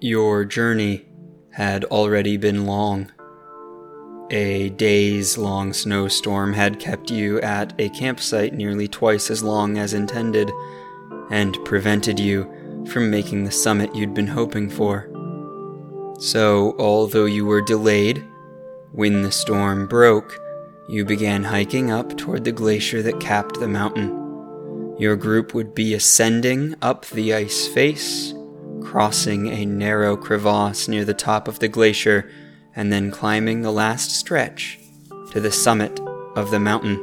Your journey had already been long. A days long snowstorm had kept you at a campsite nearly twice as long as intended, and prevented you from making the summit you'd been hoping for. So, although you were delayed, when the storm broke, you began hiking up toward the glacier that capped the mountain. Your group would be ascending up the ice face, crossing a narrow crevasse near the top of the glacier and then climbing the last stretch to the summit of the mountain.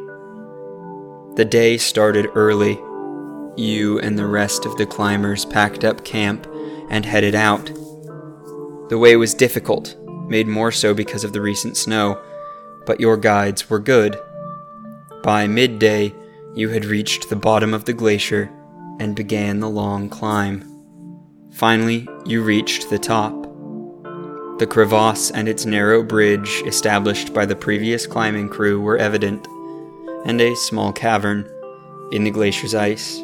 The day started early. You and the rest of the climbers packed up camp and headed out. The way was difficult, made more so because of the recent snow, but your guides were good. By midday, you had reached the bottom of the glacier and began the long climb. Finally, you reached the top. The crevasse and its narrow bridge established by the previous climbing crew were evident, and a small cavern in the glacier's ice.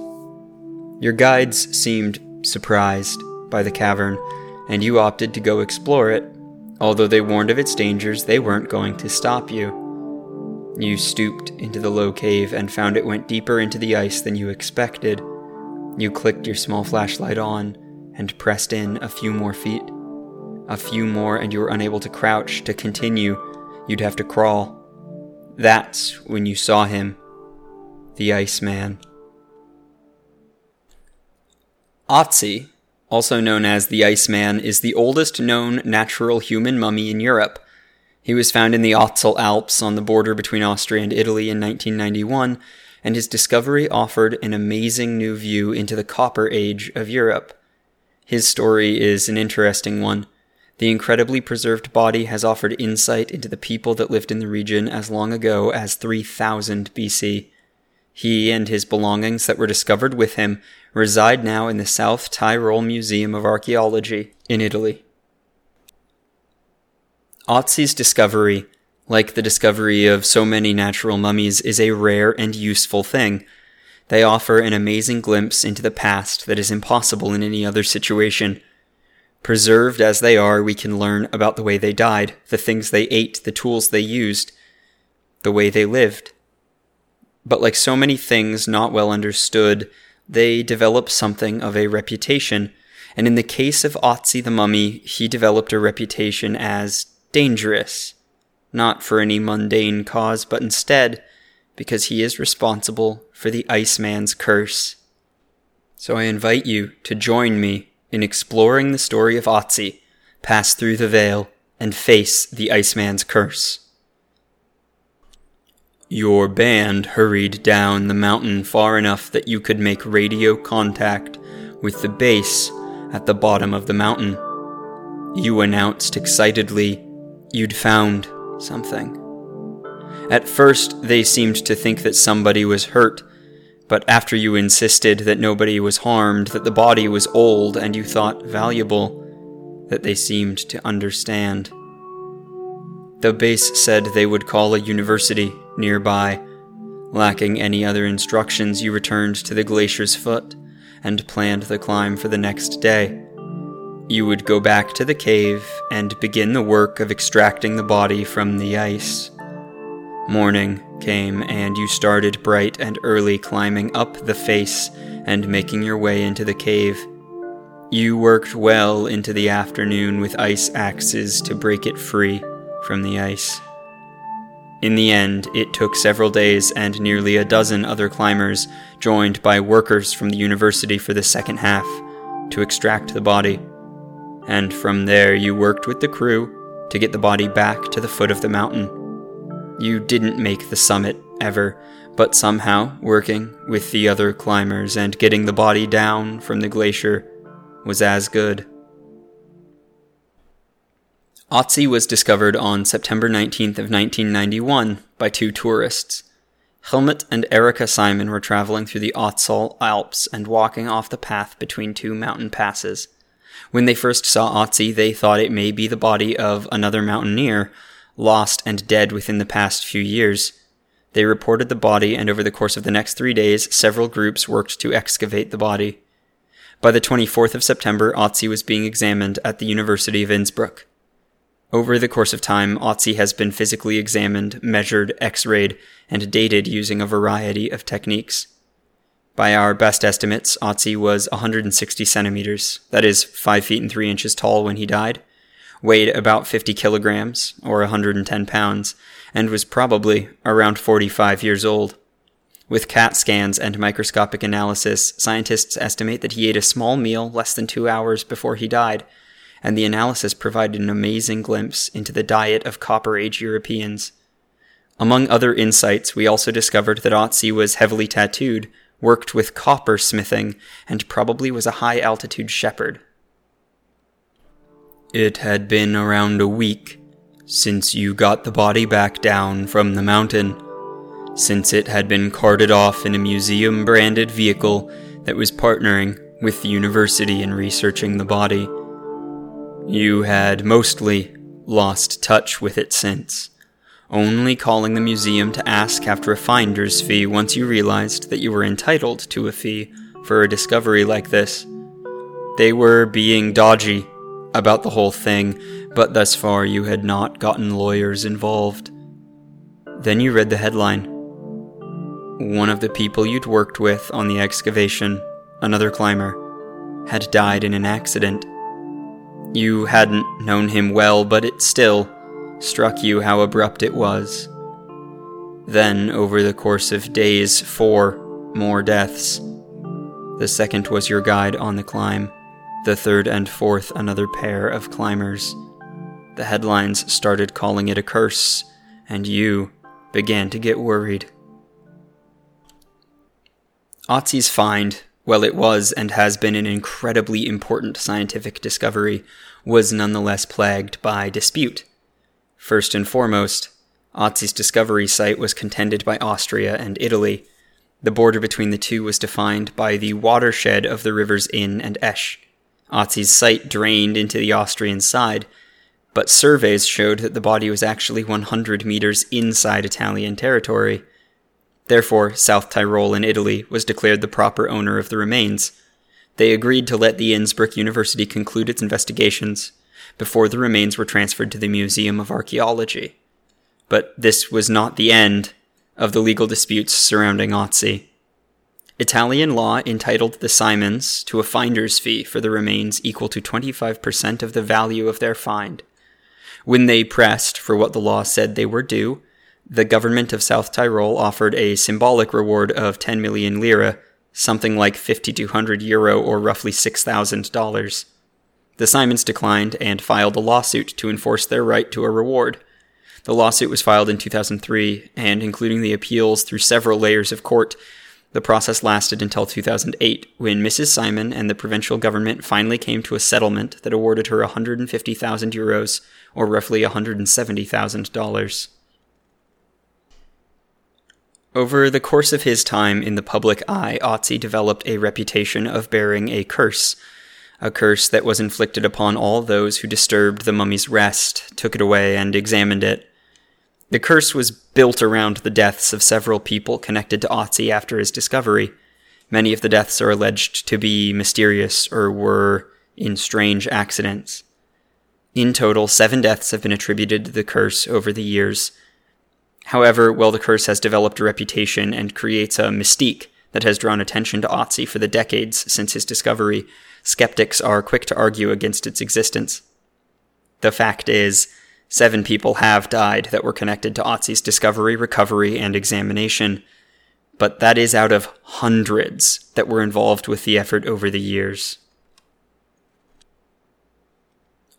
Your guides seemed surprised by the cavern, and you opted to go explore it. Although they warned of its dangers, they weren't going to stop you. You stooped into the low cave and found it went deeper into the ice than you expected. You clicked your small flashlight on and pressed in a few more feet. A few more, and you were unable to crouch. To continue, you'd have to crawl. That's when you saw him the Iceman. Otzi, also known as the Iceman, is the oldest known natural human mummy in Europe. He was found in the Ötztal Alps on the border between Austria and Italy in 1991, and his discovery offered an amazing new view into the Copper Age of Europe. His story is an interesting one. The incredibly preserved body has offered insight into the people that lived in the region as long ago as 3000 BC. He and his belongings that were discovered with him reside now in the South Tyrol Museum of Archaeology in Italy. Otzi's discovery, like the discovery of so many natural mummies, is a rare and useful thing. They offer an amazing glimpse into the past that is impossible in any other situation. Preserved as they are, we can learn about the way they died, the things they ate, the tools they used, the way they lived. But like so many things not well understood, they develop something of a reputation, and in the case of Otzi the mummy, he developed a reputation as dangerous, not for any mundane cause, but instead because he is responsible for the Iceman's curse. So I invite you to join me in exploring the story of Otzi, pass through the veil, and face the Iceman's curse. Your band hurried down the mountain far enough that you could make radio contact with the base at the bottom of the mountain. You announced excitedly you'd found something. At first, they seemed to think that somebody was hurt but after you insisted that nobody was harmed, that the body was old and you thought valuable, that they seemed to understand. The base said they would call a university nearby. Lacking any other instructions, you returned to the glacier's foot and planned the climb for the next day. You would go back to the cave and begin the work of extracting the body from the ice. Morning came, and you started bright and early climbing up the face and making your way into the cave. You worked well into the afternoon with ice axes to break it free from the ice. In the end, it took several days and nearly a dozen other climbers, joined by workers from the university for the second half, to extract the body. And from there, you worked with the crew to get the body back to the foot of the mountain. You didn't make the summit ever, but somehow, working with the other climbers and getting the body down from the glacier was as good. Otzi was discovered on September 19th of 1991 by two tourists. Helmut and Erika Simon were traveling through the Ötztal Alps and walking off the path between two mountain passes. When they first saw Otzi, they thought it may be the body of another mountaineer, lost and dead within the past few years. They reported the body, and over the course of the next three days, several groups worked to excavate the body. By the 24th of September, Otzi was being examined at the University of Innsbruck. Over the course of time, Otzi has been physically examined, measured, x rayed, and dated using a variety of techniques. By our best estimates, Otzi was 160 centimeters, that is, 5 feet and 3 inches tall when he died, weighed about 50 kilograms, or 110 pounds, and was probably around 45 years old. With CAT scans and microscopic analysis, scientists estimate that he ate a small meal less than two hours before he died and the analysis provided an amazing glimpse into the diet of Copper Age Europeans. Among other insights, we also discovered that Otzi was heavily tattooed, worked with copper smithing, and probably was a high altitude shepherd. It had been around a week since you got the body back down from the mountain, since it had been carted off in a museum branded vehicle that was partnering with the university in researching the body. You had mostly lost touch with it since, only calling the museum to ask after a finder's fee once you realized that you were entitled to a fee for a discovery like this. They were being dodgy about the whole thing, but thus far you had not gotten lawyers involved. Then you read the headline. One of the people you'd worked with on the excavation, another climber, had died in an accident you hadn't known him well, but it still struck you how abrupt it was. Then, over the course of days, four more deaths. The second was your guide on the climb, the third and fourth, another pair of climbers. The headlines started calling it a curse, and you began to get worried. Otzi's find while it was and has been an incredibly important scientific discovery, was nonetheless plagued by dispute. First and foremost, Otzi's discovery site was contended by Austria and Italy. The border between the two was defined by the watershed of the rivers Inn and Etsch. Otzi's site drained into the Austrian side, but surveys showed that the body was actually 100 meters inside Italian territory. Therefore, South Tyrol in Italy was declared the proper owner of the remains. They agreed to let the Innsbruck University conclude its investigations before the remains were transferred to the Museum of Archaeology. But this was not the end of the legal disputes surrounding Otzi. Italian law entitled the Simons to a finder's fee for the remains equal to 25% of the value of their find. When they pressed for what the law said they were due, the government of South Tyrol offered a symbolic reward of 10 million lira, something like 5,200 euro or roughly $6,000. The Simons declined and filed a lawsuit to enforce their right to a reward. The lawsuit was filed in 2003, and including the appeals through several layers of court, the process lasted until 2008, when Mrs. Simon and the provincial government finally came to a settlement that awarded her 150,000 euros, or roughly $170,000. Over the course of his time in the public eye, Otzi developed a reputation of bearing a curse, a curse that was inflicted upon all those who disturbed the mummy's rest, took it away, and examined it. The curse was built around the deaths of several people connected to Otzi after his discovery. Many of the deaths are alleged to be mysterious or were in strange accidents. In total, seven deaths have been attributed to the curse over the years, However, while the curse has developed a reputation and creates a mystique that has drawn attention to Otzi for the decades since his discovery, skeptics are quick to argue against its existence. The fact is, seven people have died that were connected to Otzi's discovery, recovery, and examination, but that is out of hundreds that were involved with the effort over the years.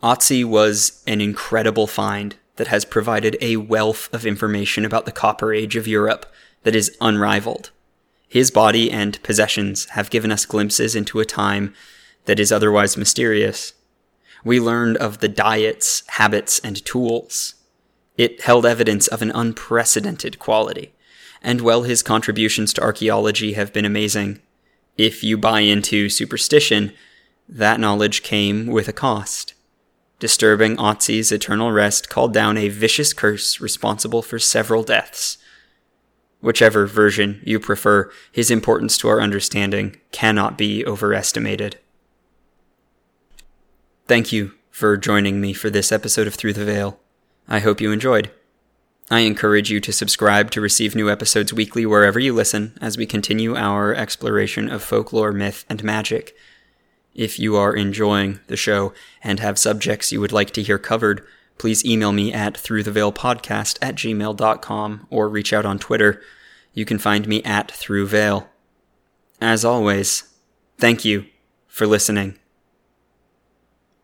Otzi was an incredible find that has provided a wealth of information about the Copper Age of Europe that is unrivaled. His body and possessions have given us glimpses into a time that is otherwise mysterious. We learned of the diets, habits, and tools. It held evidence of an unprecedented quality, and while his contributions to archaeology have been amazing, if you buy into superstition, that knowledge came with a cost disturbing Otzi's eternal rest called down a vicious curse responsible for several deaths. Whichever version you prefer, his importance to our understanding cannot be overestimated. Thank you for joining me for this episode of Through the Veil. I hope you enjoyed. I encourage you to subscribe to receive new episodes weekly wherever you listen as we continue our exploration of folklore, myth, and magic. If you are enjoying the show and have subjects you would like to hear covered, please email me at throughtheveilpodcast at gmail.com or reach out on Twitter. You can find me at throughveil. As always, thank you for listening.